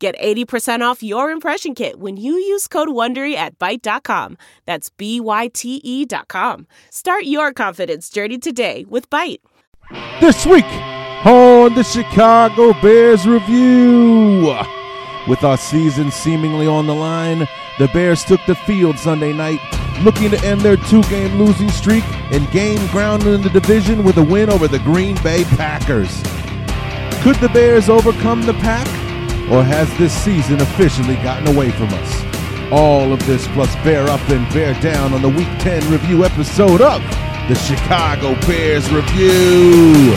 Get 80% off your impression kit when you use code WONDERY at Byte.com. That's B-Y-T-E dot com. Start your confidence journey today with Byte. This week on the Chicago Bears Review. With our season seemingly on the line, the Bears took the field Sunday night looking to end their two-game losing streak and gain ground in the division with a win over the Green Bay Packers. Could the Bears overcome the pack? Or has this season officially gotten away from us? All of this plus bear up and bear down on the Week 10 review episode of the Chicago Bears Review.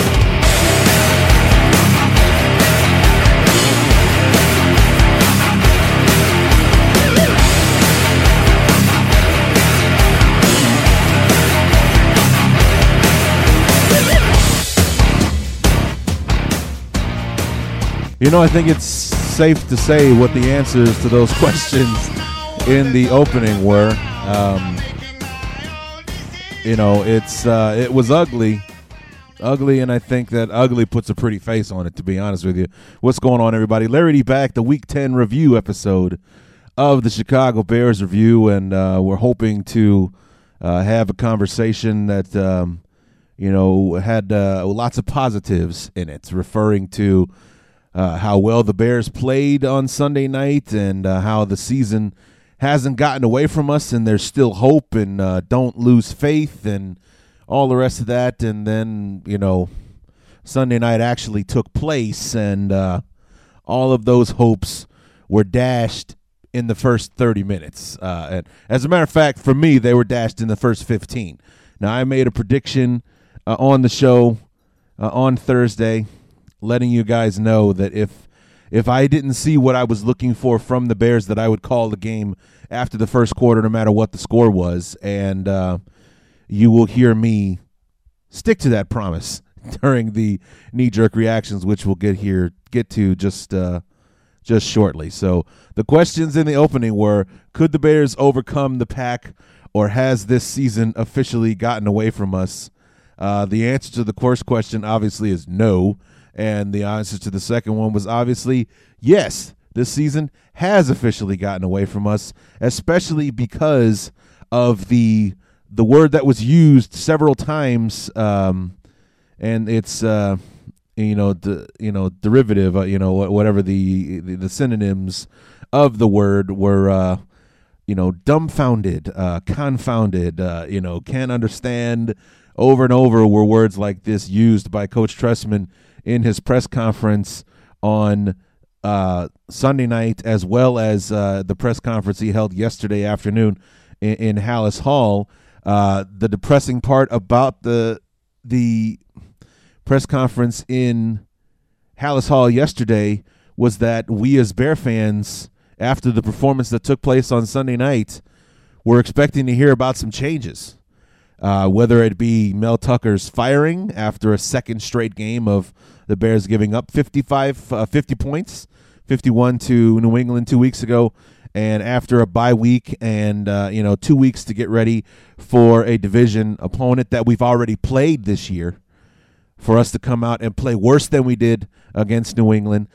You know, I think it's safe to say what the answers to those questions in the opening were. Um, you know, it's uh, it was ugly, ugly, and I think that ugly puts a pretty face on it. To be honest with you, what's going on, everybody? Larry D back, the Week Ten review episode of the Chicago Bears review, and uh, we're hoping to uh, have a conversation that um, you know had uh, lots of positives in it, referring to uh, how well the Bears played on Sunday night and uh, how the season hasn't gotten away from us and there's still hope and uh, don't lose faith and all the rest of that. And then, you know, Sunday night actually took place and uh, all of those hopes were dashed in the first 30 minutes. Uh, and as a matter of fact, for me, they were dashed in the first 15. Now, I made a prediction uh, on the show on Thursday letting you guys know that if if I didn't see what I was looking for from the Bears, that I would call the game after the first quarter, no matter what the score was, and uh, you will hear me stick to that promise during the knee jerk reactions, which we'll get here get to just uh, just shortly. So the questions in the opening were: Could the Bears overcome the pack, or has this season officially gotten away from us? Uh, the answer to the first question obviously is no. And the answer to the second one was obviously yes, this season has officially gotten away from us, especially because of the the word that was used several times, um, and it's uh, you know the you know derivative, uh, you know whatever the, the, the synonyms of the word were. Uh, you know, dumbfounded, uh, confounded, uh, you know, can't understand. Over and over were words like this used by Coach Trestman in his press conference on uh, Sunday night, as well as uh, the press conference he held yesterday afternoon in, in Halas Hall. Uh, the depressing part about the the press conference in Halas Hall yesterday was that we as Bear fans, after the performance that took place on Sunday night, were expecting to hear about some changes. Uh, whether it be Mel Tucker's firing after a second straight game of the Bears giving up 55, uh, 50 points, 51 to New England two weeks ago, and after a bye week and uh, you know two weeks to get ready for a division opponent that we've already played this year, for us to come out and play worse than we did against New England,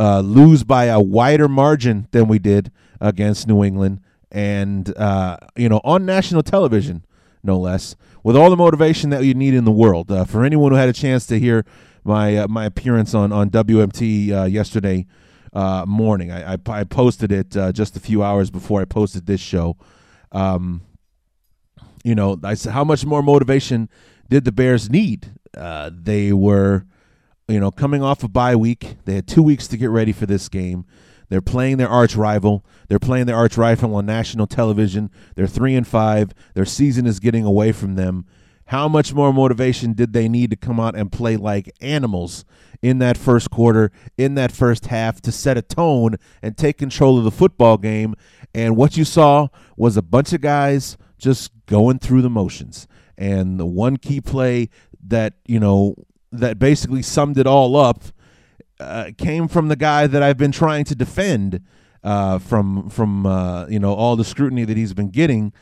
uh, lose by a wider margin than we did against New England, and uh, you know on national television no less, with all the motivation that you need in the world. Uh, for anyone who had a chance to hear my uh, my appearance on on WMT uh, yesterday uh, morning, I, I, I posted it uh, just a few hours before I posted this show. Um, you know, I said, how much more motivation did the Bears need? Uh, they were, you know, coming off a bye week. They had two weeks to get ready for this game. They're playing their arch rival. They're playing their arch rival on national television. They're three and five. Their season is getting away from them. How much more motivation did they need to come out and play like animals in that first quarter, in that first half, to set a tone and take control of the football game? And what you saw was a bunch of guys just going through the motions. And the one key play that, you know, that basically summed it all up uh, came from the guy that I've been trying to defend uh, from from uh, you know all the scrutiny that he's been getting,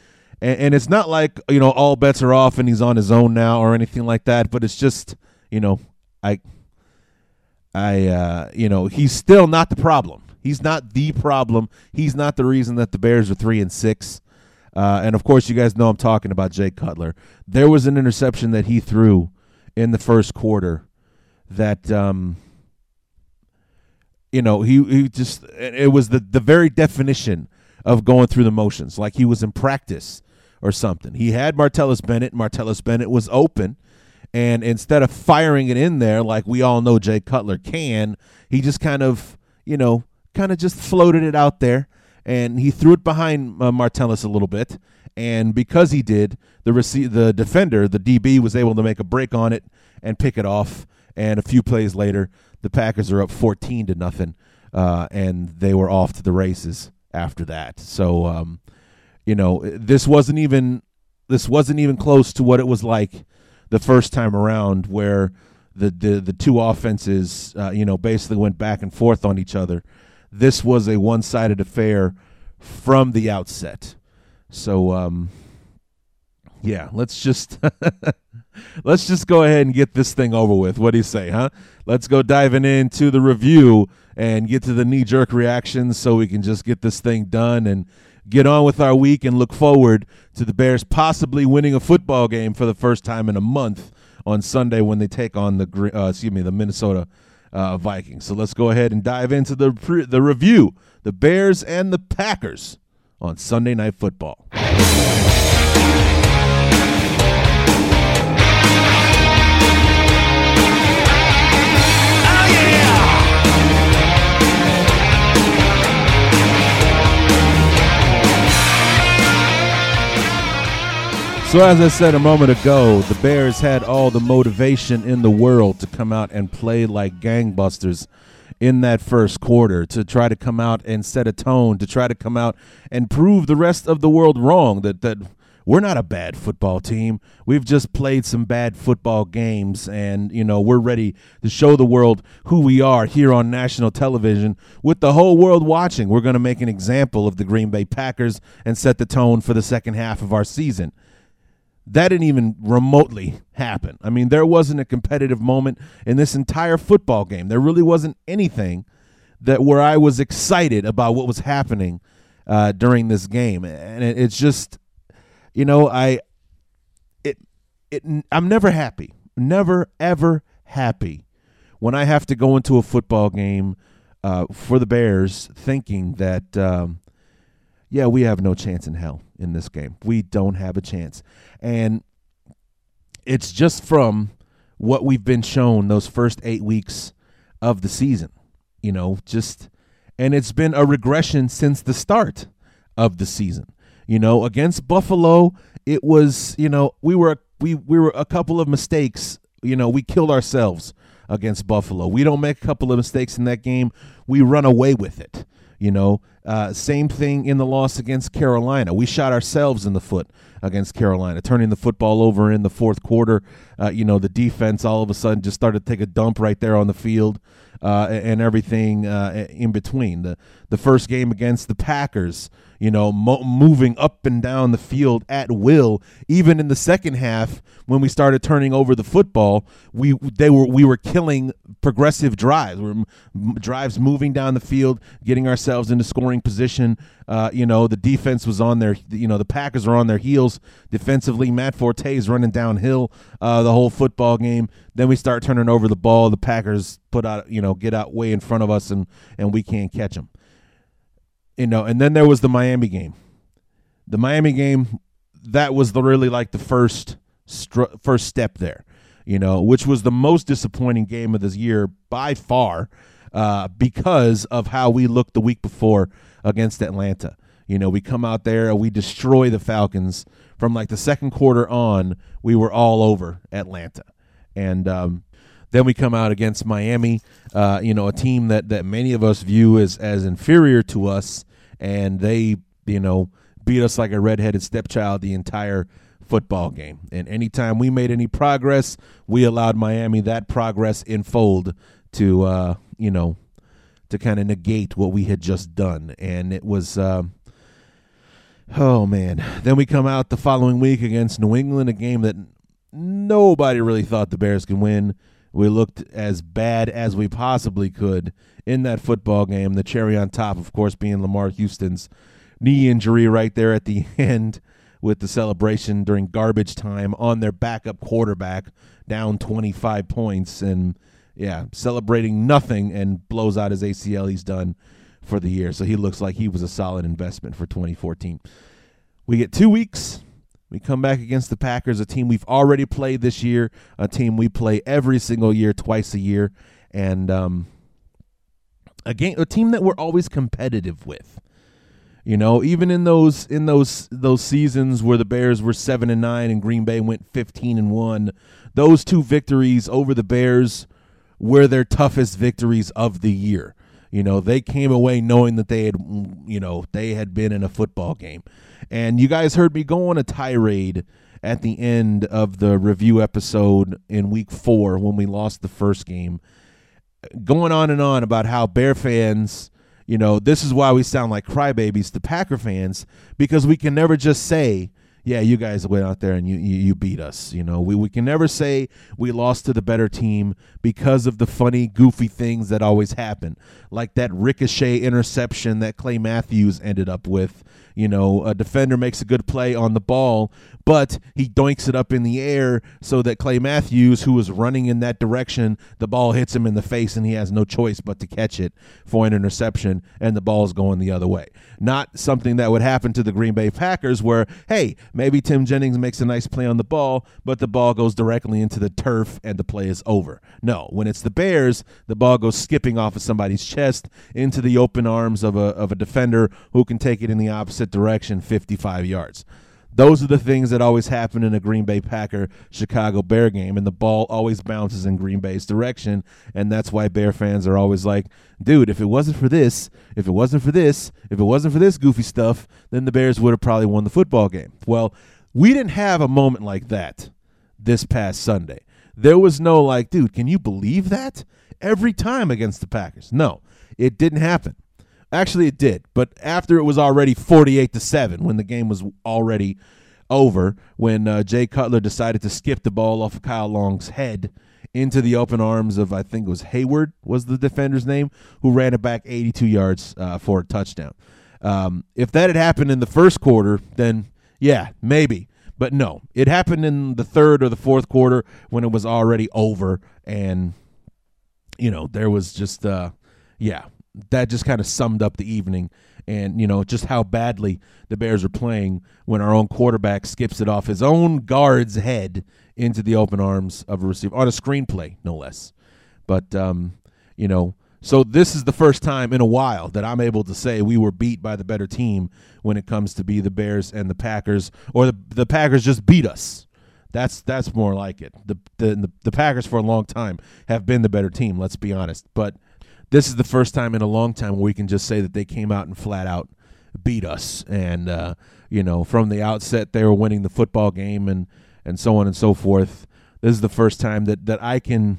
and, and, it's not like you know all bets are off and he's on his own now or anything like that. But it's just you know I I uh, you know he's still not the problem. He's not the problem. He's not the reason that the Bears are three and six. Uh, and of course, you guys know I'm talking about Jay Cutler. There was an interception that he threw in the first quarter that um, you know he he just it was the the very definition of going through the motions, like he was in practice or something. He had Martellus Bennett. Martellus Bennett was open, and instead of firing it in there like we all know Jay Cutler can, he just kind of you know kind of just floated it out there, and he threw it behind uh, Martellus a little bit. And because he did, the rece- the defender, the DB, was able to make a break on it and pick it off. And a few plays later, the Packers are up 14 to nothing, uh, and they were off to the races after that. So, um, you know, this wasn't even this wasn't even close to what it was like the first time around, where the the, the two offenses, uh, you know, basically went back and forth on each other. This was a one sided affair from the outset. So, um, yeah, let's just let's just go ahead and get this thing over with. What do you say, huh? Let's go diving into the review and get to the knee jerk reactions so we can just get this thing done and get on with our week and look forward to the Bears possibly winning a football game for the first time in a month on Sunday when they take on the uh, excuse me the Minnesota uh, Vikings. So let's go ahead and dive into the pre- the review, the Bears and the Packers on Sunday Night Football. So, as I said a moment ago, the Bears had all the motivation in the world to come out and play like gangbusters in that first quarter, to try to come out and set a tone, to try to come out and prove the rest of the world wrong that, that we're not a bad football team. We've just played some bad football games, and, you know, we're ready to show the world who we are here on national television with the whole world watching. We're going to make an example of the Green Bay Packers and set the tone for the second half of our season that didn't even remotely happen. I mean, there wasn't a competitive moment in this entire football game. There really wasn't anything that where I was excited about what was happening uh, during this game, and it, it's just, you know, I, it, it, I'm never happy, never ever happy when I have to go into a football game uh, for the Bears thinking that, um, yeah, we have no chance in hell in this game. We don't have a chance. And it's just from what we've been shown those first eight weeks of the season. You know, just and it's been a regression since the start of the season. You know, against Buffalo, it was, you know, we were we we were a couple of mistakes, you know, we killed ourselves against Buffalo. We don't make a couple of mistakes in that game, we run away with it. You know, uh, same thing in the loss against Carolina. We shot ourselves in the foot against Carolina, turning the football over in the fourth quarter. Uh, you know, the defense all of a sudden just started to take a dump right there on the field uh, and everything uh, in between. The the first game against the Packers, you know, mo- moving up and down the field at will. Even in the second half, when we started turning over the football, we they were we were killing progressive drives. We're m- drives moving down the field, getting ourselves into scoring position. Uh, you know, the defense was on their, you know, the Packers are on their heels defensively. Matt Forte is running downhill uh, the whole football game. Then we start turning over the ball. The Packers put out, you know, get out way in front of us, and and we can't catch them. You know, and then there was the Miami game. The Miami game, that was the really like the first first step there. You know, which was the most disappointing game of this year by far, uh, because of how we looked the week before against Atlanta. You know, we come out there and we destroy the Falcons from like the second quarter on. We were all over Atlanta, and um, then we come out against Miami. Uh, you know, a team that that many of us view as as inferior to us, and they you know beat us like a redheaded stepchild the entire football game. And anytime we made any progress, we allowed Miami that progress in fold to uh, you know to kind of negate what we had just done. And it was uh, oh man. Then we come out the following week against New England, a game that nobody really thought the Bears could win. We looked as bad as we possibly could in that football game. The cherry on top, of course, being Lamar Houston's knee injury right there at the end with the celebration during garbage time on their backup quarterback down 25 points and yeah, celebrating nothing and blows out his ACL. He's done for the year. So he looks like he was a solid investment for 2014. We get 2 weeks we come back against the Packers, a team we've already played this year, a team we play every single year, twice a year, and um, a game, a team that we're always competitive with. You know, even in those in those those seasons where the Bears were seven and nine and Green Bay went fifteen and one, those two victories over the Bears were their toughest victories of the year. You know, they came away knowing that they had, you know, they had been in a football game. And you guys heard me go on a tirade at the end of the review episode in week four when we lost the first game, going on and on about how Bear fans you know, this is why we sound like crybabies to Packer fans because we can never just say, yeah, you guys went out there and you, you, you, beat us. You know, we, we can never say we lost to the better team because of the funny, goofy things that always happen, like that ricochet interception that Clay Matthews ended up with. You know, a defender makes a good play on the ball, but he doinks it up in the air so that Clay Matthews, who was running in that direction, the ball hits him in the face and he has no choice but to catch it for an interception, and the ball is going the other way. Not something that would happen to the Green Bay Packers, where, hey, maybe Tim Jennings makes a nice play on the ball, but the ball goes directly into the turf and the play is over. No, when it's the Bears, the ball goes skipping off of somebody's chest into the open arms of a, of a defender who can take it in the opposite direction 55 yards. Those are the things that always happen in a Green Bay Packer Chicago Bear game, and the ball always bounces in Green Bay's direction, and that's why Bear fans are always like, dude, if it wasn't for this, if it wasn't for this, if it wasn't for this goofy stuff, then the Bears would have probably won the football game. Well, we didn't have a moment like that this past Sunday. There was no like, dude, can you believe that? Every time against the Packers. No, it didn't happen. Actually, it did, but after it was already forty-eight to seven, when the game was already over, when uh, Jay Cutler decided to skip the ball off of Kyle Long's head into the open arms of I think it was Hayward was the defender's name, who ran it back eighty-two yards uh, for a touchdown. Um, if that had happened in the first quarter, then yeah, maybe. But no, it happened in the third or the fourth quarter when it was already over, and you know there was just uh, yeah, that just kind of summed up the evening. And you know just how badly the bears are playing when our own quarterback skips it off his own guard's head into the open arms of a receiver on a screenplay no less. But um, you know so this is the first time in a while that i'm able to say we were beat by the better team when it comes to be the bears and the packers or the, the packers just beat us. That's that's more like it. The, the the packers for a long time have been the better team let's be honest. But this is the first time in a long time where we can just say that they came out and flat out beat us. And uh, you know, from the outset, they were winning the football game and and so on and so forth. This is the first time that that I can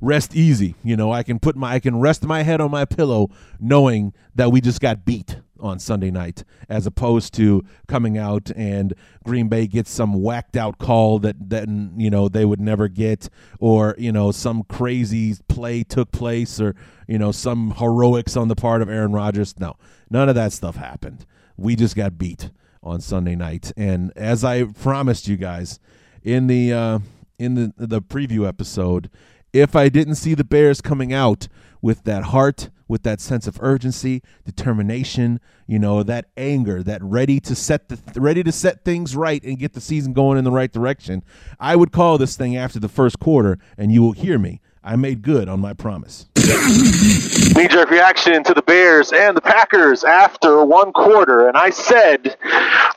rest easy. You know, I can put my I can rest my head on my pillow knowing that we just got beat on Sunday night, as opposed to coming out and Green Bay gets some whacked out call that that you know they would never get, or you know some crazy play took place, or you know some heroics on the part of Aaron Rodgers. No, none of that stuff happened. We just got beat on Sunday night, and as I promised you guys in the uh, in the the preview episode, if I didn't see the Bears coming out with that heart, with that sense of urgency, determination, you know, that anger, that ready to set the ready to set things right and get the season going in the right direction, I would call this thing after the first quarter and you will hear me. I made good on my promise. Knee jerk reaction to the Bears and the Packers after one quarter, and I said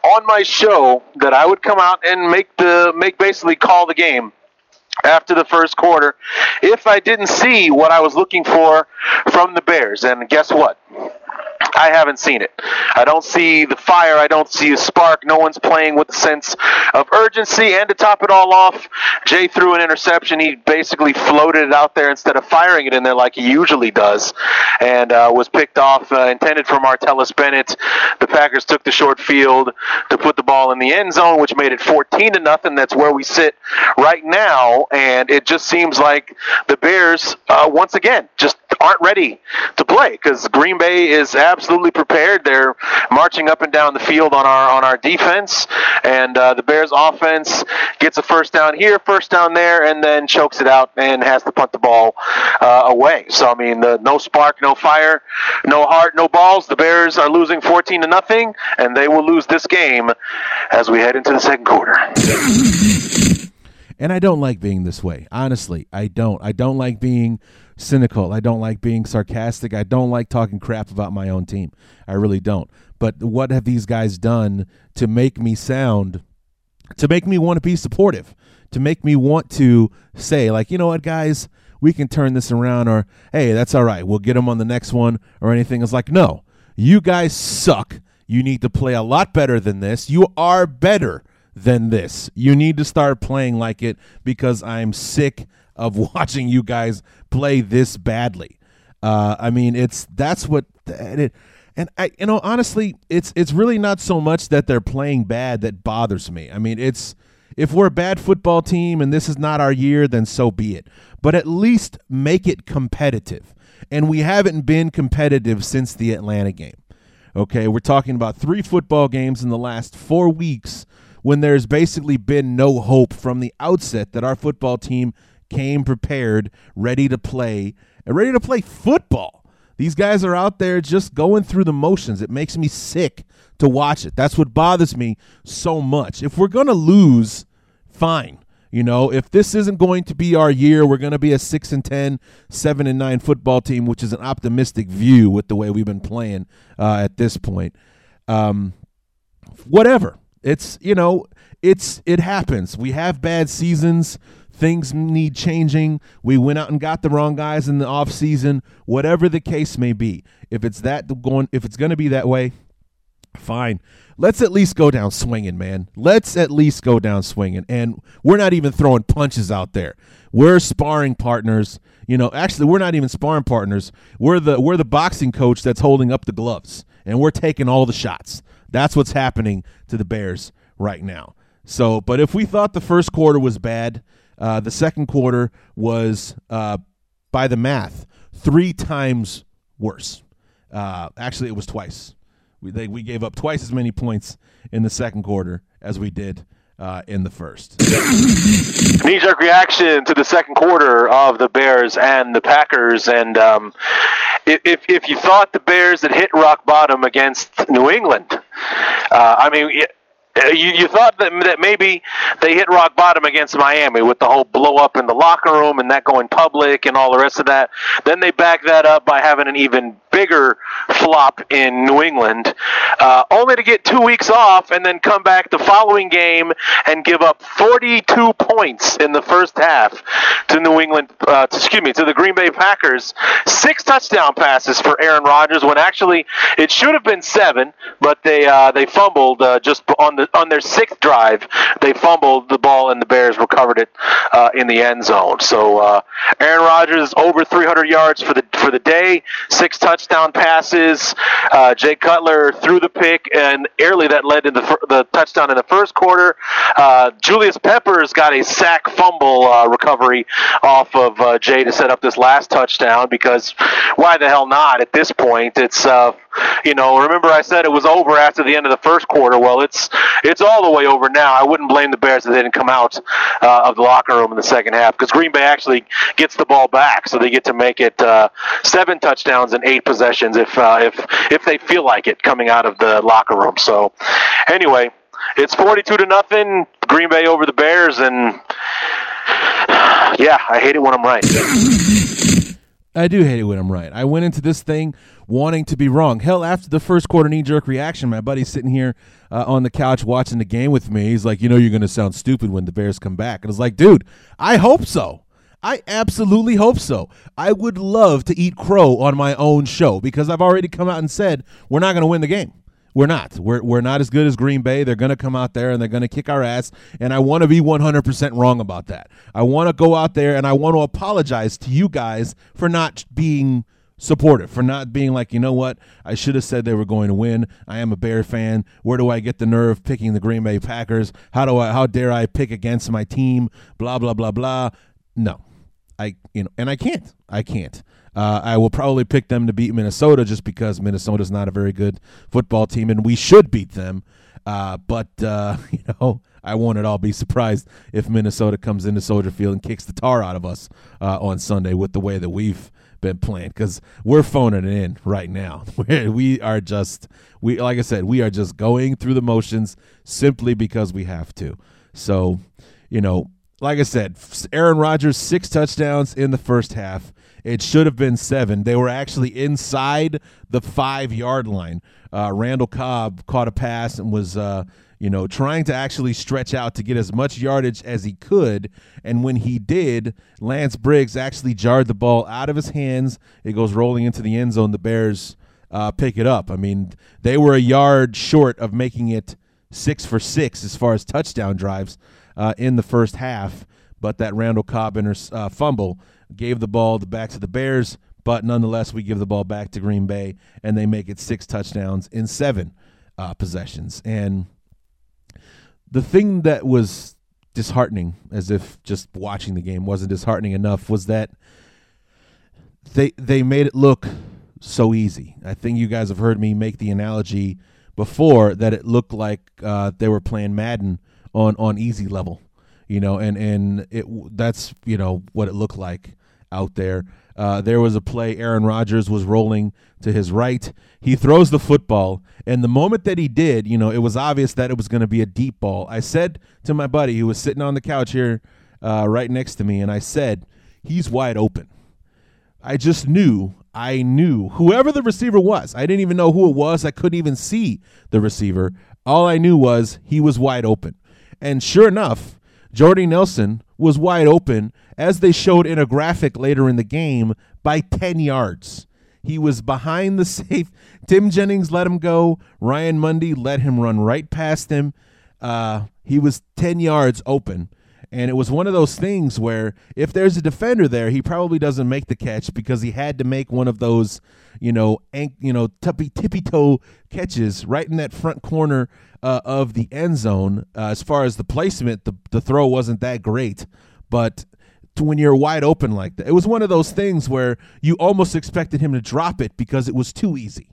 on my show that I would come out and make the make basically call the game after the first quarter if I didn't see what I was looking for from the Bears. And guess what? I haven't seen it. I don't see the fire. I don't see a spark. No one's playing with a sense of urgency. And to top it all off, Jay threw an interception. He basically floated it out there instead of firing it in there like he usually does, and uh, was picked off, uh, intended for Martellus Bennett. The Packers took the short field to put the ball in the end zone, which made it 14 to nothing. That's where we sit right now, and it just seems like the Bears, uh, once again, just aren't ready to play because Green Bay is absolutely prepared. They're marching up and down the field on our on our defense, and uh, the Bears' offense gets a first down here, first down there, and then chokes it out and has to punt the ball uh, away. So I mean, the, no spark, no fire, no heart, no balls. The Bears are losing 14 to nothing, and they will lose this game as we head into the second quarter. And I don't like being this way. Honestly, I don't. I don't like being cynical. I don't like being sarcastic. I don't like talking crap about my own team. I really don't. But what have these guys done to make me sound, to make me want to be supportive, to make me want to say, like, you know what, guys, we can turn this around, or hey, that's all right. We'll get them on the next one, or anything. It's like, no, you guys suck. You need to play a lot better than this. You are better than this. You need to start playing like it because I'm sick of watching you guys play this badly. Uh, I mean, it's that's what it, and I you know honestly, it's it's really not so much that they're playing bad that bothers me. I mean, it's if we're a bad football team and this is not our year, then so be it. But at least make it competitive. And we haven't been competitive since the Atlanta game. Okay, we're talking about three football games in the last four weeks when there's basically been no hope from the outset that our football team came prepared, ready to play, and ready to play football. These guys are out there just going through the motions. It makes me sick to watch it. That's what bothers me so much. If we're going to lose, fine. You know, if this isn't going to be our year, we're going to be a 6 and 10, 7 and 9 football team, which is an optimistic view with the way we've been playing uh, at this point. Um, whatever. It's, you know, it's it happens. We have bad seasons. Things need changing. We went out and got the wrong guys in the off season. Whatever the case may be. If it's that going if it's going to be that way, fine. Let's at least go down swinging, man. Let's at least go down swinging. And we're not even throwing punches out there. We're sparring partners. You know, actually, we're not even sparring partners. We're the we're the boxing coach that's holding up the gloves, and we're taking all the shots. That's what's happening to the Bears right now. So, but if we thought the first quarter was bad, uh, the second quarter was, uh, by the math, three times worse. Uh, actually, it was twice. We they, we gave up twice as many points in the second quarter as we did uh, in the first. Knee jerk reaction to the second quarter of the Bears and the Packers. And um, if, if you thought the Bears had hit rock bottom against New England, uh, I mean, you, you thought that, that maybe they hit rock bottom against Miami with the whole blow up in the locker room and that going public and all the rest of that. Then they back that up by having an even bigger flop in New England, uh, only to get two weeks off and then come back the following game and give up 42 points in the first half to New England, uh, to, excuse me, to the Green Bay Packers. Six touchdown passes for Aaron Rodgers when actually it should have been seven, but they uh, they fumbled uh, just on the on their sixth drive. They fumbled the ball and the Bears recovered it uh, in the end zone. So uh, Aaron Rodgers is over 300 yards for the for the day, six touchdown passes. Uh, Jay Cutler threw the pick and early that led to the, the touchdown in the first quarter. Uh, Julius Peppers got a sack fumble uh, recovery off of uh, Jay to set up this last touchdown because why the hell not at this point? It's you know, remember I said it was over after the end of the first quarter. Well, it's it's all the way over now. I wouldn't blame the Bears if they didn't come out uh, of the locker room in the second half because Green Bay actually gets the ball back, so they get to make it uh, seven touchdowns and eight possessions if uh, if if they feel like it coming out of the locker room. So, anyway, it's forty-two to nothing. Green Bay over the Bears, and yeah, I hate it when I'm right. I do hate it when I'm right. I went into this thing wanting to be wrong. Hell, after the first quarter knee jerk reaction, my buddy's sitting here uh, on the couch watching the game with me. He's like, You know, you're going to sound stupid when the Bears come back. And I was like, Dude, I hope so. I absolutely hope so. I would love to eat crow on my own show because I've already come out and said we're not going to win the game. We're not. We're, we're not as good as Green Bay. They're going to come out there and they're going to kick our ass. And I want to be 100% wrong about that. I want to go out there and I want to apologize to you guys for not being supportive, for not being like, you know what? I should have said they were going to win. I am a Bear fan. Where do I get the nerve picking the Green Bay Packers? How do I, how dare I pick against my team? Blah, blah, blah, blah. No. I, you know, and I can't. I can't. Uh, I will probably pick them to beat Minnesota just because Minnesota's not a very good football team, and we should beat them. Uh, but uh, you know, I won't at all be surprised if Minnesota comes into Soldier Field and kicks the tar out of us uh, on Sunday with the way that we've been playing because we're phoning it in right now. we are just we like I said, we are just going through the motions simply because we have to. So, you know, like I said, Aaron Rodgers six touchdowns in the first half. It should have been seven. They were actually inside the five yard line. Uh, Randall Cobb caught a pass and was, uh, you know, trying to actually stretch out to get as much yardage as he could. And when he did, Lance Briggs actually jarred the ball out of his hands. It goes rolling into the end zone. The Bears uh, pick it up. I mean, they were a yard short of making it six for six as far as touchdown drives uh, in the first half. But that Randall Cobb inter- uh, fumble gave the ball back to the Bears, but nonetheless, we give the ball back to Green Bay, and they make it six touchdowns in seven uh, possessions. And the thing that was disheartening, as if just watching the game wasn't disheartening enough, was that they they made it look so easy. I think you guys have heard me make the analogy before that it looked like uh, they were playing Madden on on easy level, you know, and and it that's you know what it looked like out there. Uh, there was a play. Aaron Rodgers was rolling to his right. He throws the football, and the moment that he did, you know, it was obvious that it was going to be a deep ball. I said to my buddy who was sitting on the couch here, uh, right next to me, and I said, "He's wide open." I just knew. I knew whoever the receiver was. I didn't even know who it was. I couldn't even see the receiver. All I knew was he was wide open. And sure enough, Jordy Nelson was wide open, as they showed in a graphic later in the game, by 10 yards. He was behind the safe. Tim Jennings let him go. Ryan Mundy let him run right past him. Uh, he was 10 yards open. And it was one of those things where if there's a defender there, he probably doesn't make the catch because he had to make one of those, you know, ank, you know, tippy tippy toe catches right in that front corner uh, of the end zone. Uh, as far as the placement, the the throw wasn't that great, but when you're wide open like that, it was one of those things where you almost expected him to drop it because it was too easy,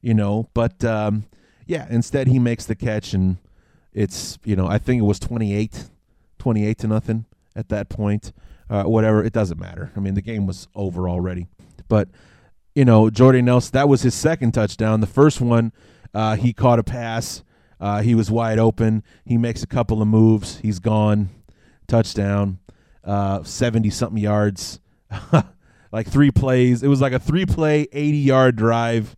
you know. But um, yeah, instead he makes the catch and it's you know I think it was 28 28 to nothing at that point. Uh, whatever, it doesn't matter. I mean, the game was over already. But, you know, Jordy Nelson, that was his second touchdown. The first one, uh, he caught a pass. Uh, he was wide open. He makes a couple of moves. He's gone. Touchdown. 70 uh, something yards. like three plays. It was like a three play, 80 yard drive.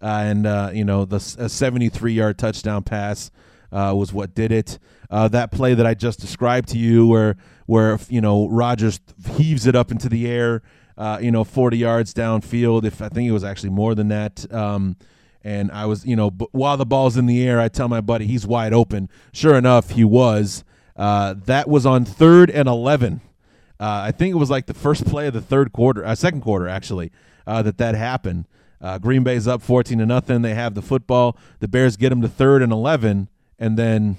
Uh, and, uh, you know, the 73 yard touchdown pass was what did it. Uh, that play that I just described to you, where where you know Rodgers heaves it up into the air, uh, you know, 40 yards downfield. If I think it was actually more than that. Um, and I was, you know, b- while the ball's in the air, I tell my buddy he's wide open. Sure enough, he was. Uh, that was on third and 11. Uh, I think it was like the first play of the third quarter, uh, second quarter actually, uh, that that happened. Green Bay's up 14 to nothing. They have the football. The Bears get them to third and 11, and then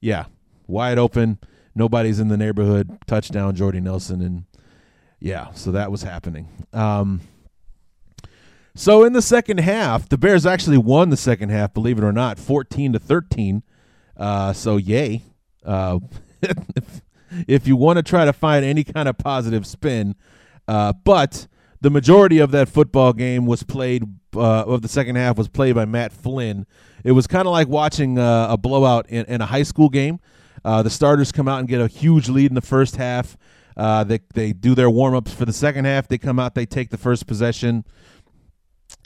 yeah, wide open. Nobody's in the neighborhood. Touchdown, Jordy Nelson, and yeah, so that was happening. Um, so in the second half, the Bears actually won the second half, believe it or not, fourteen to thirteen. Uh, so yay! Uh, if, if, you want to try to find any kind of positive spin, uh, but the majority of that football game was played uh, of the second half was played by Matt Flynn. It was kind of like watching uh, a blowout in, in, a high school game. Uh, the starters come out and get a huge lead in the first half. Uh, they they do their warm ups for the second half. They come out, they take the first possession.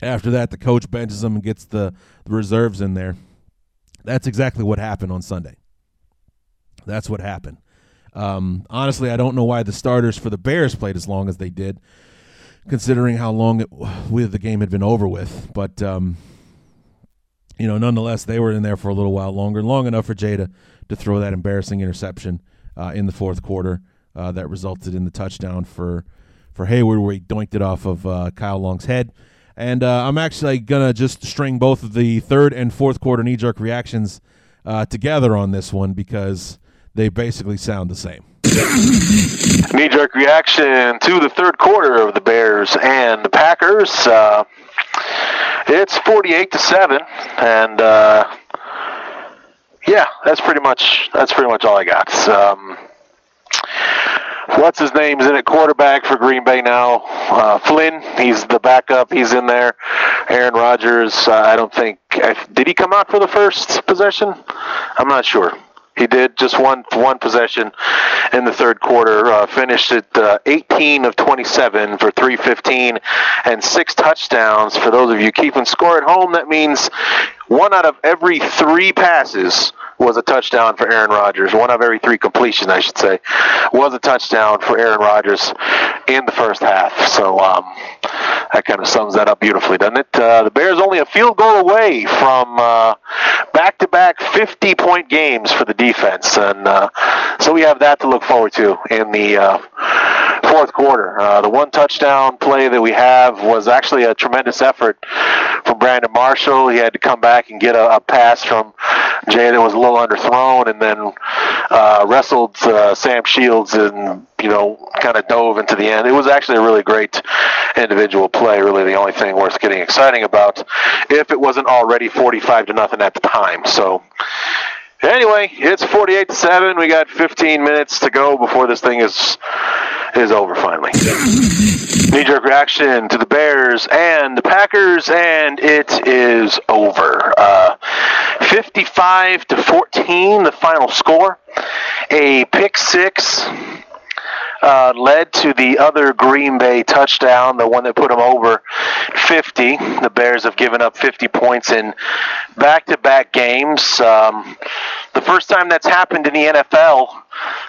After that, the coach benches them and gets the, the reserves in there. That's exactly what happened on Sunday. That's what happened. Um, honestly, I don't know why the starters for the Bears played as long as they did, considering how long it, the game had been over with. But um, you know, nonetheless, they were in there for a little while longer, long enough for Jay to, throw that embarrassing interception uh, in the fourth quarter uh, that resulted in the touchdown for for Hayward, where he doinked it off of uh, Kyle Long's head. And uh, I'm actually gonna just string both of the third and fourth quarter knee jerk reactions uh, together on this one because they basically sound the same. Knee jerk reaction to the third quarter of the Bears and the Packers. Uh, it's 48 to seven, and uh, yeah, that's pretty much that's pretty much all I got. Um, what's his name's in at quarterback for Green Bay now? Uh, Flynn. He's the backup. He's in there. Aaron Rodgers. Uh, I don't think did he come out for the first possession? I'm not sure. He did just one one possession in the third quarter. Uh, finished at uh, 18 of 27 for 315 and six touchdowns. For those of you keeping score at home, that means one out of every three passes was a touchdown for Aaron Rodgers. One of every three completions, I should say, was a touchdown for Aaron Rodgers in the first half. So um, that kind of sums that up beautifully, doesn't it? Uh, the Bears only a field goal away from uh, back-to-back 50-point games for the defense, and uh, so we have that to look forward to in the uh, fourth quarter. Uh, the one touchdown play that we have was actually a tremendous effort from Brandon Marshall. He had to come back and get a, a pass from Jay that was a little underthrown, and then uh, wrestled uh, Sam Shields and you know kind of dove into the end. It was actually a really great individual play. Really, the only thing worth getting exciting about, if it wasn't already 45 to nothing at the time. So. Anyway, it's 48 to 7. We got 15 minutes to go before this thing is is over finally. Knee jerk reaction to the Bears and the Packers, and it is over. Uh, 55 to 14, the final score. A pick six uh, led to the other Green Bay touchdown, the one that put them over 50. The Bears have given up 50 points in back to back games. Um, the first time that's happened in the NFL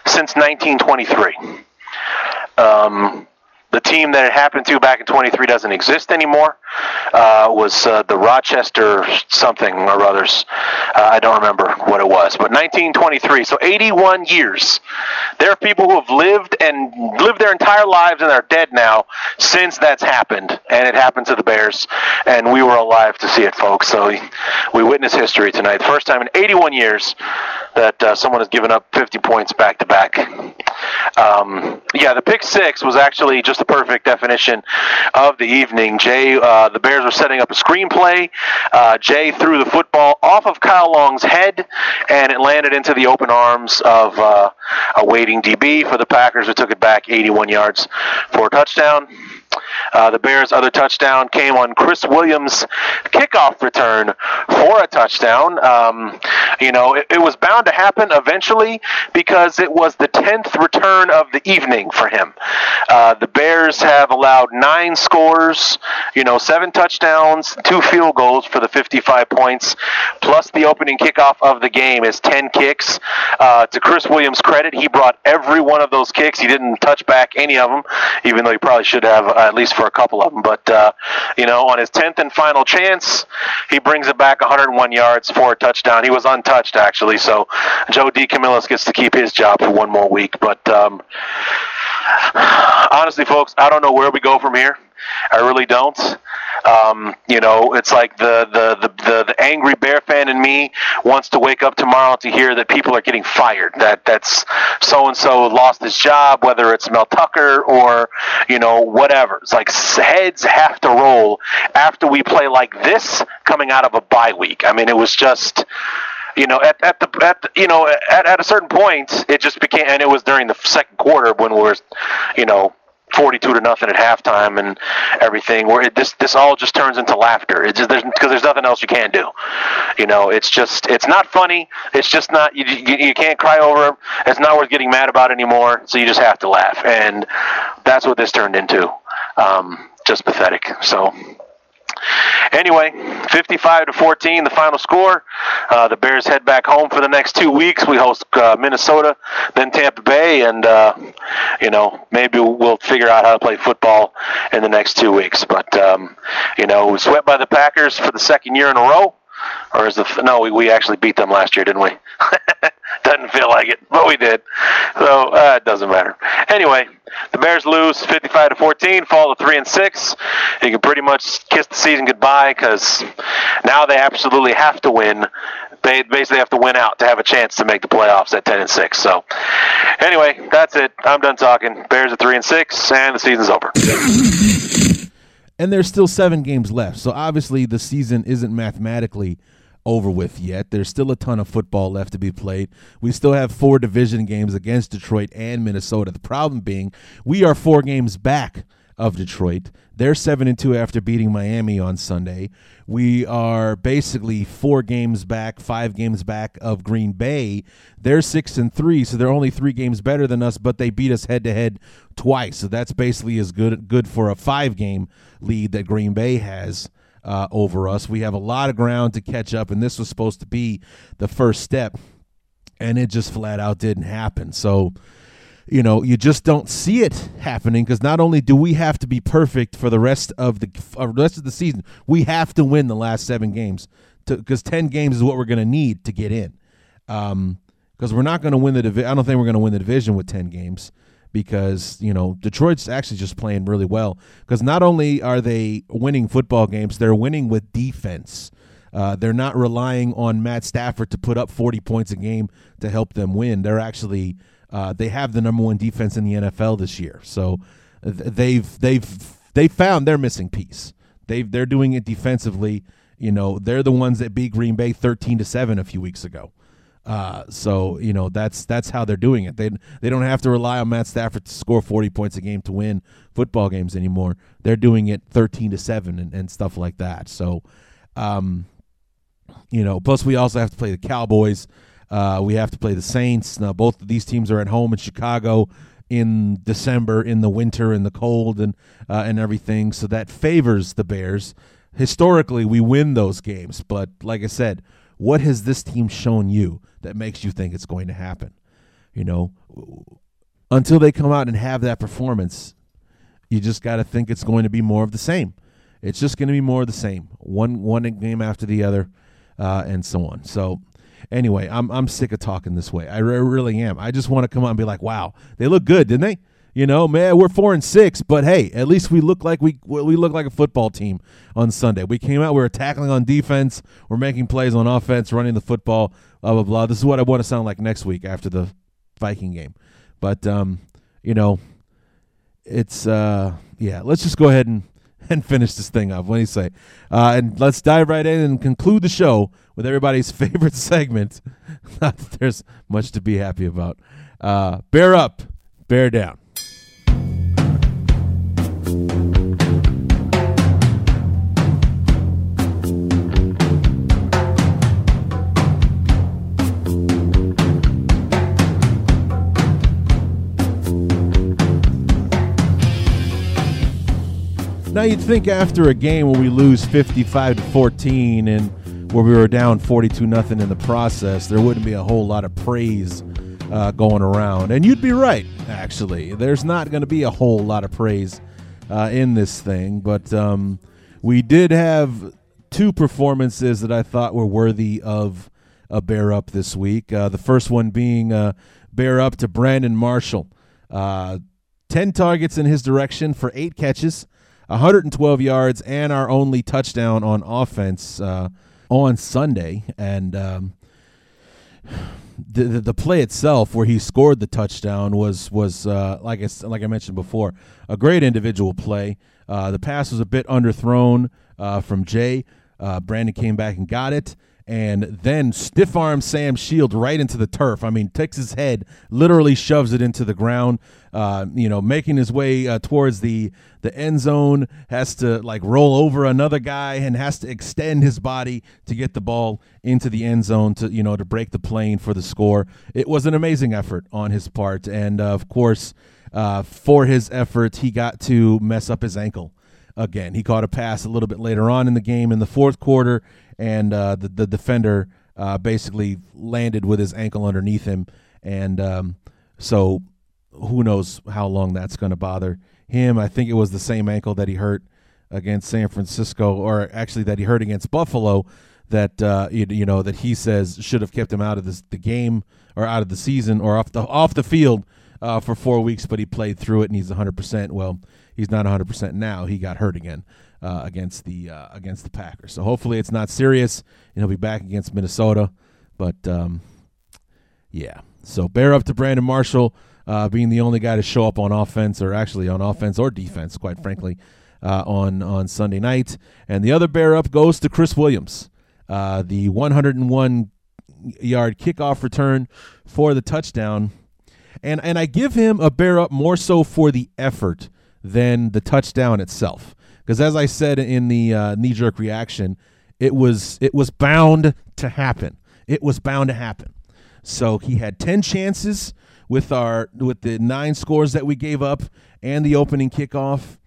since 1923. Um, the team that it happened to back in 23 doesn't exist anymore. Uh, was uh, the Rochester something or others. Uh, I don't remember what it was, but 1923. So 81 years. There are people who have lived and lived their entire lives and are dead now since that's happened, and it happened to the Bears, and we were alive to see it, folks. So we, witnessed history tonight. First time in 81 years that uh, someone has given up 50 points back to back. Um, yeah, the pick six was actually just the perfect definition of the evening. Jay, uh, the Bears were setting up a screenplay. Uh, Jay threw the football off of Kyle Long's head, and it landed into the open arms of uh, a waiting DB for the Packers, who took it back 81 yards for a touchdown. Uh, the Bears' other touchdown came on Chris Williams' kickoff return for a touchdown. Um, you know, it, it, was bound to happen eventually because it was the 10th return of the evening for him. Uh, the Bears have allowed nine scores, you know, seven touchdowns, two field goals for the 55 points, plus the opening kickoff of the game is 10 kicks. Uh, to Chris Williams' credit, he brought every one of those kicks. He didn't touch back any of them, even though he probably should have uh, at least for a couple of them. But uh, you know, on his tenth and final chance, he brings it back 101 yards for a touchdown. He was untouched actually, so Joe DeCamillis gets to keep his job for one more week. But um, honestly, folks, I don't know where we go from here. I really don't. Um, you know, it's like the, the, the, the, the angry bear fan in me wants to wake up tomorrow to hear that people are getting fired. That that's so and so lost his job, whether it's Mel Tucker or you know whatever. It's like heads have to roll after we play like this coming out of a bye week. I mean, it was just you know, at, at the at the, you know at, at a certain point, it just became, and it was during the second quarter when we were, you know, 42 to nothing at halftime and everything where it, this this all just turns into laughter. It's just because there's, nothing else you can do. You know it's just it's not funny. It's just not you, you, you can't cry over it. It's not worth getting mad about anymore. So you just have to laugh. And that's what this turned into. Um, just pathetic. So Anyway, 55 to 14, the final score. Uh, the Bears head back home for the next two weeks. We host uh, Minnesota, then Tampa Bay, and uh, you know maybe we'll figure out how to play football in the next two weeks. But um, you know, we swept by the Packers for the second year in a row. Or is the no? We, we actually beat them last year, didn't we? Doesn't feel like it, but we did. So uh, it doesn't matter. Anyway, the Bears lose 55 to 14, fall to three and six. You can pretty much kiss the season goodbye because now they absolutely have to win. They basically have to win out to have a chance to make the playoffs at 10 and six. So anyway, that's it. I'm done talking. Bears at three and six, and the season's over. and there's still seven games left. So obviously the season isn't mathematically over with yet. There's still a ton of football left to be played. We still have four division games against Detroit and Minnesota. The problem being we are four games back of Detroit. They're 7 and 2 after beating Miami on Sunday. We are basically 4 games back, 5 games back of Green Bay. They're 6 and 3, so they're only 3 games better than us, but they beat us head to head twice. So that's basically as good good for a 5 game lead that Green Bay has uh, over us. We have a lot of ground to catch up, and this was supposed to be the first step, and it just flat out didn't happen. So, you know, you just don't see it happening because not only do we have to be perfect for the rest of the uh, rest of the season, we have to win the last seven games because ten games is what we're going to need to get in. Because um, we're not going to win the division. I don't think we're going to win the division with ten games because you know Detroit's actually just playing really well. Because not only are they winning football games, they're winning with defense. Uh, they're not relying on Matt Stafford to put up 40 points a game to help them win. They're actually uh, they have the number one defense in the NFL this year. So they've they've they found their missing piece. They they're doing it defensively. You know, they're the ones that beat Green Bay 13 to 7 a few weeks ago. Uh, so you know that's that's how they're doing it. They they don't have to rely on Matt Stafford to score 40 points a game to win football games anymore. They're doing it 13 to seven and, and stuff like that. So, um, you know, plus we also have to play the Cowboys. Uh, we have to play the Saints. Now both of these teams are at home in Chicago in December in the winter in the cold and uh, and everything. So that favors the Bears. Historically, we win those games, but like I said what has this team shown you that makes you think it's going to happen? You know, until they come out and have that performance, you just got to think it's going to be more of the same. It's just going to be more of the same, one one game after the other, uh, and so on. So, anyway, I'm I'm sick of talking this way. I re- really am. I just want to come out and be like, wow, they look good, didn't they? You know, man, we're four and six, but hey, at least we look like we we look like a football team on Sunday. We came out, we were tackling on defense, we're making plays on offense, running the football, blah blah blah. This is what I want to sound like next week after the Viking game. But um, you know, it's uh, yeah. Let's just go ahead and and finish this thing up. What do you say? Uh, and let's dive right in and conclude the show with everybody's favorite segment. Not that there's much to be happy about. Uh, bear up, bear down. Now you'd think after a game where we lose 55 to 14 and where we were down 42 nothing in the process, there wouldn't be a whole lot of praise uh, going around. And you'd be right, actually. There's not going to be a whole lot of praise uh, in this thing, but um, we did have two performances that I thought were worthy of a bear up this week. Uh, the first one being bear up to Brandon Marshall. Uh, 10 targets in his direction for eight catches. 112 yards and our only touchdown on offense uh, on Sunday. And um, the, the, play itself, where he scored the touchdown, was was uh, like I like I mentioned before, a great individual play. Uh, the pass was a bit underthrown uh, from Jay. Uh, Brandon came back and got it, and then stiff arm Sam Shield right into the turf. I mean, takes his head, literally shoves it into the ground. Uh, you know, making his way uh, towards the the end zone, has to like roll over another guy and has to extend his body to get the ball into the end zone to you know to break the plane for the score. It was an amazing effort on his part, and uh, of course, uh, for his effort, he got to mess up his ankle again. He caught a pass a little bit later on in the game in the fourth quarter, and uh, the the defender uh, basically landed with his ankle underneath him, and um, so who knows how long that's going to bother him. I think it was the same ankle that he hurt against San Francisco, or actually that he hurt against Buffalo. That uh, you, you know that he says should have kept him out of this, the game or out of the season or off the off the field uh, for four weeks, but he played through it and he's 100. percent Well, he's not 100 percent now. He got hurt again uh, against the uh, against the Packers. So hopefully it's not serious and he'll be back against Minnesota. But um, yeah, so bear up to Brandon Marshall uh, being the only guy to show up on offense, or actually on offense or defense, quite frankly, uh, on on Sunday night. And the other bear up goes to Chris Williams, uh, the 101 yard kickoff return for the touchdown. And and I give him a bear up more so for the effort than the touchdown itself, because as I said in the uh, knee jerk reaction, it was it was bound to happen. It was bound to happen. So he had 10 chances with our with the nine scores that we gave up and the opening kickoff,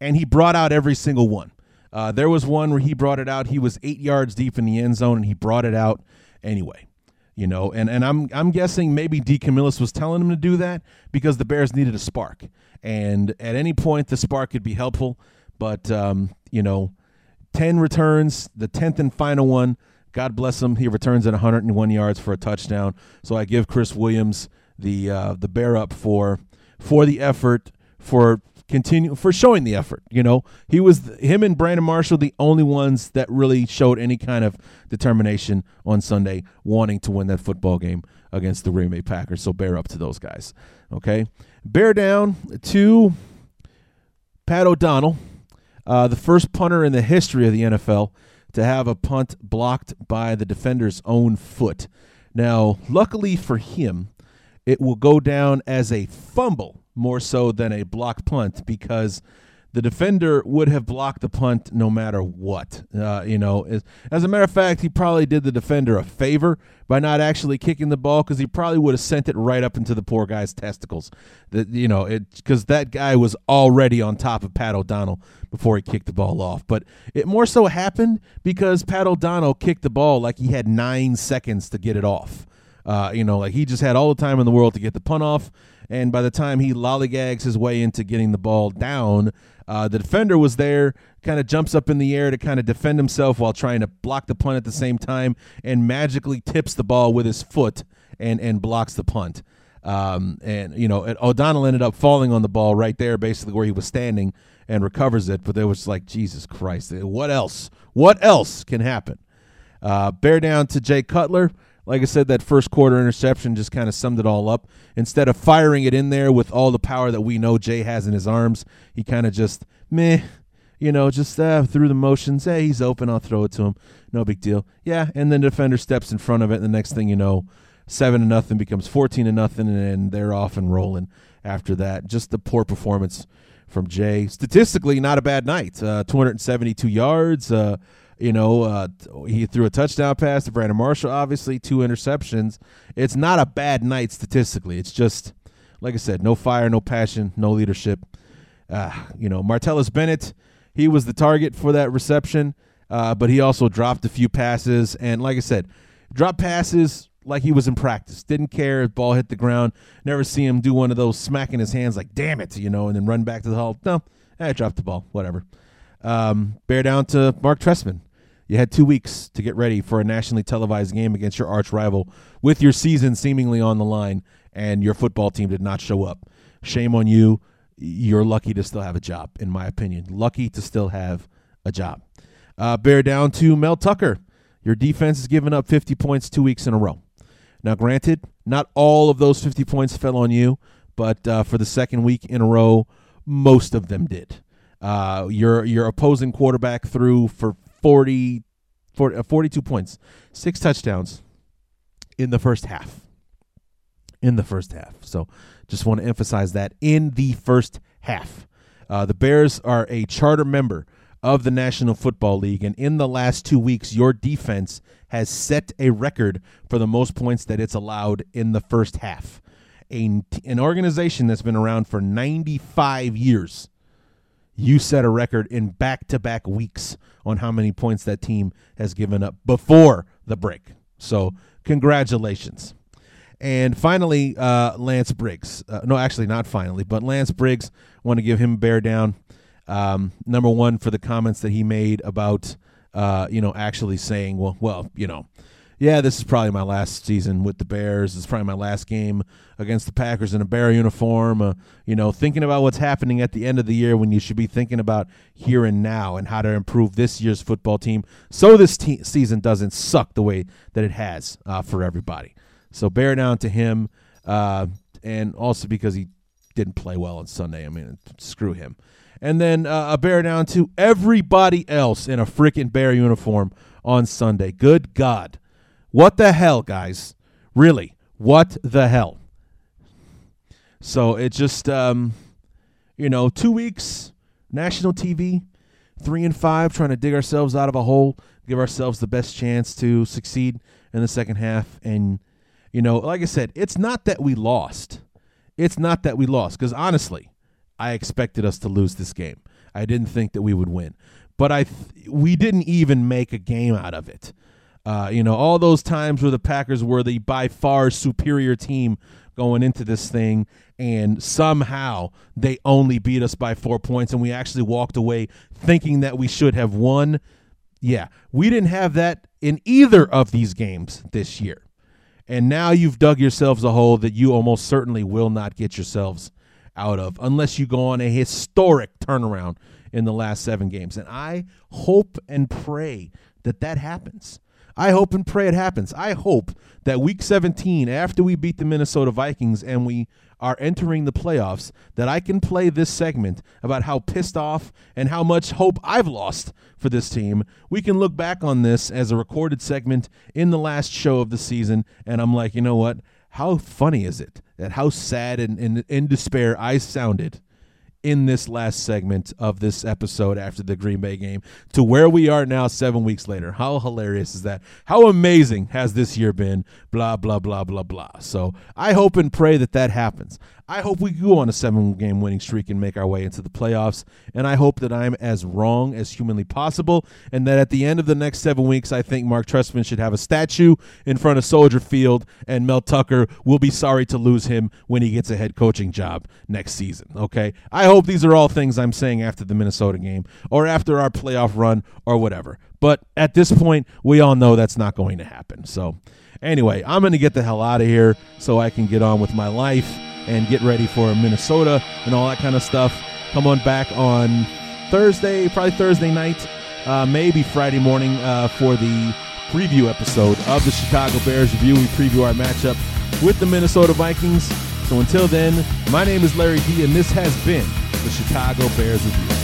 and he brought out every single one. Uh, there was one where he brought it out. He was eight yards deep in the end zone, and he brought it out anyway. You know, and, and I'm I'm guessing maybe DeCamillis was telling him to do that because the Bears needed a spark, and at any point the spark could be helpful. But um, you know, ten returns, the tenth and final one. God bless him. He returns at 101 yards for a touchdown. So I give Chris Williams the uh, the bear up for for the effort for continue for showing the effort. You know, he was him and Brandon Marshall the only ones that really showed any kind of determination on Sunday, wanting to win that football game against the Green Bay Packers. So bear up to those guys. Okay, bear down to Pat O'Donnell, uh, the first punter in the history of the NFL to have a punt blocked by the defender's own foot. Now, luckily for him, it will go down as a fumble more so than a blocked punt because the defender would have blocked the punt no matter what. Uh, you know, as, as, a matter of fact, he probably did the defender a favor by not actually kicking the ball because he probably would have sent it right up into the poor guy's testicles. That you know, it because that guy was already on top of Pat O'Donnell before he kicked the ball off. But it more so happened because Pat O'Donnell kicked the ball like he had nine seconds to get it off. Uh, you know, like he just had all the time in the world to get the punt off. And by the time he lollygags his way into getting the ball down, uh, the defender was there, kind of jumps up in the air to kind of defend himself while trying to block the punt at the same time, and magically tips the ball with his foot and and blocks the punt. Um, and you know, O'Donnell ended up falling on the ball right there, basically where he was standing, and recovers it. But there was like, Jesus Christ, what else? What else can happen? Uh, bear down to Jay Cutler. Like I said, that first quarter interception just kind of summed it all up. Instead of firing it in there with all the power that we know Jay has in his arms, he kind of just meh, you know, just uh, through the motions. Hey, he's open. I'll throw it to him. No big deal. Yeah, and then the defender steps in front of it, and the next thing you know, seven to nothing becomes fourteen to nothing, and they're off and rolling after that. Just the poor performance from Jay. Statistically, not a bad night. Uh, 272 yards. Uh, you know, uh, he threw a touchdown pass to Brandon Marshall, obviously, two interceptions. It's not a bad night statistically. It's just, like I said, no fire, no passion, no leadership. Uh, you know, Martellus Bennett, he was the target for that reception, uh, but he also dropped a few passes. And like I said, dropped passes like he was in practice. Didn't care if ball hit the ground. Never see him do one of those smacking his hands like, damn it, you know, and then run back to the hull. No, I dropped the ball, whatever. Um, bear down to Mark Trestman. You had two weeks to get ready for a nationally televised game against your arch rival with your season seemingly on the line, and your football team did not show up. Shame on you. You're lucky to still have a job, in my opinion. Lucky to still have a job. Uh, bear down to Mel Tucker. Your defense has given up 50 points two weeks in a row. Now, granted, not all of those 50 points fell on you, but uh, for the second week in a row, most of them did. Uh, your your opposing quarterback threw for 40, 40, uh, 42 points, six touchdowns in the first half. In the first half. So just want to emphasize that in the first half. Uh, the Bears are a charter member of the National Football League, and in the last two weeks, your defense has set a record for the most points that it's allowed in the first half. A, an organization that's been around for 95 years, you set a record in back to back weeks on how many points that team has given up before the break. So, congratulations. And finally, uh, Lance Briggs. Uh, no, actually, not finally, but Lance Briggs. Want to give him a bear down. Um, number one for the comments that he made about, uh, you know, actually saying, well, well, you know, yeah, this is probably my last season with the Bears. It's probably my last game against the Packers in a Bear uniform. Uh, you know, thinking about what's happening at the end of the year when you should be thinking about here and now and how to improve this year's football team so this te- season doesn't suck the way that it has uh, for everybody. So bear down to him, uh, and also because he didn't play well on Sunday. I mean, screw him. And then uh, a bear down to everybody else in a freaking bear uniform on Sunday. Good God. What the hell, guys? Really, what the hell? So it just, um, you know, two weeks, national TV, three and five, trying to dig ourselves out of a hole, give ourselves the best chance to succeed in the second half. And, you know, like I said, it's not that we lost. It's not that we lost, because honestly, I expected us to lose this game. I didn't think that we would win, but I th- we didn't even make a game out of it. Uh, you know, all those times where the Packers were the by far superior team going into this thing, and somehow they only beat us by four points, and we actually walked away thinking that we should have won. Yeah, we didn't have that in either of these games this year. And now you've dug yourselves a hole that you almost certainly will not get yourselves out of unless you go on a historic turnaround in the last seven games. And I hope and pray that that happens. I hope and pray it happens. I hope that week 17, after we beat the Minnesota Vikings and we are entering the playoffs, that I can play this segment about how pissed off and how much hope I've lost for this team. We can look back on this as a recorded segment in the last show of the season, and I'm like, you know what? How funny is it that how sad and in despair I sounded in this last segment of this episode after the Green Bay game to where we are now seven weeks later. How hilarious is that? How amazing has this year been? Blah, blah, blah, blah, blah. So I hope and pray that that happens. I hope we go on a seven game winning streak and make our way into the playoffs. And I hope that I'm as wrong as humanly possible. And that at the end of the next seven weeks, I think Mark Trestman should have a statue in front of Soldier Field. And Mel Tucker will be sorry to lose him when he gets a head coaching job next season. Okay. I hope these are all things I'm saying after the Minnesota game or after our playoff run or whatever. But at this point, we all know that's not going to happen. So, anyway, I'm going to get the hell out of here so I can get on with my life and get ready for Minnesota and all that kind of stuff. Come on back on Thursday, probably Thursday night, uh, maybe Friday morning uh, for the preview episode of the Chicago Bears review. We preview our matchup with the Minnesota Vikings. So until then, my name is Larry D, and this has been the Chicago Bears review.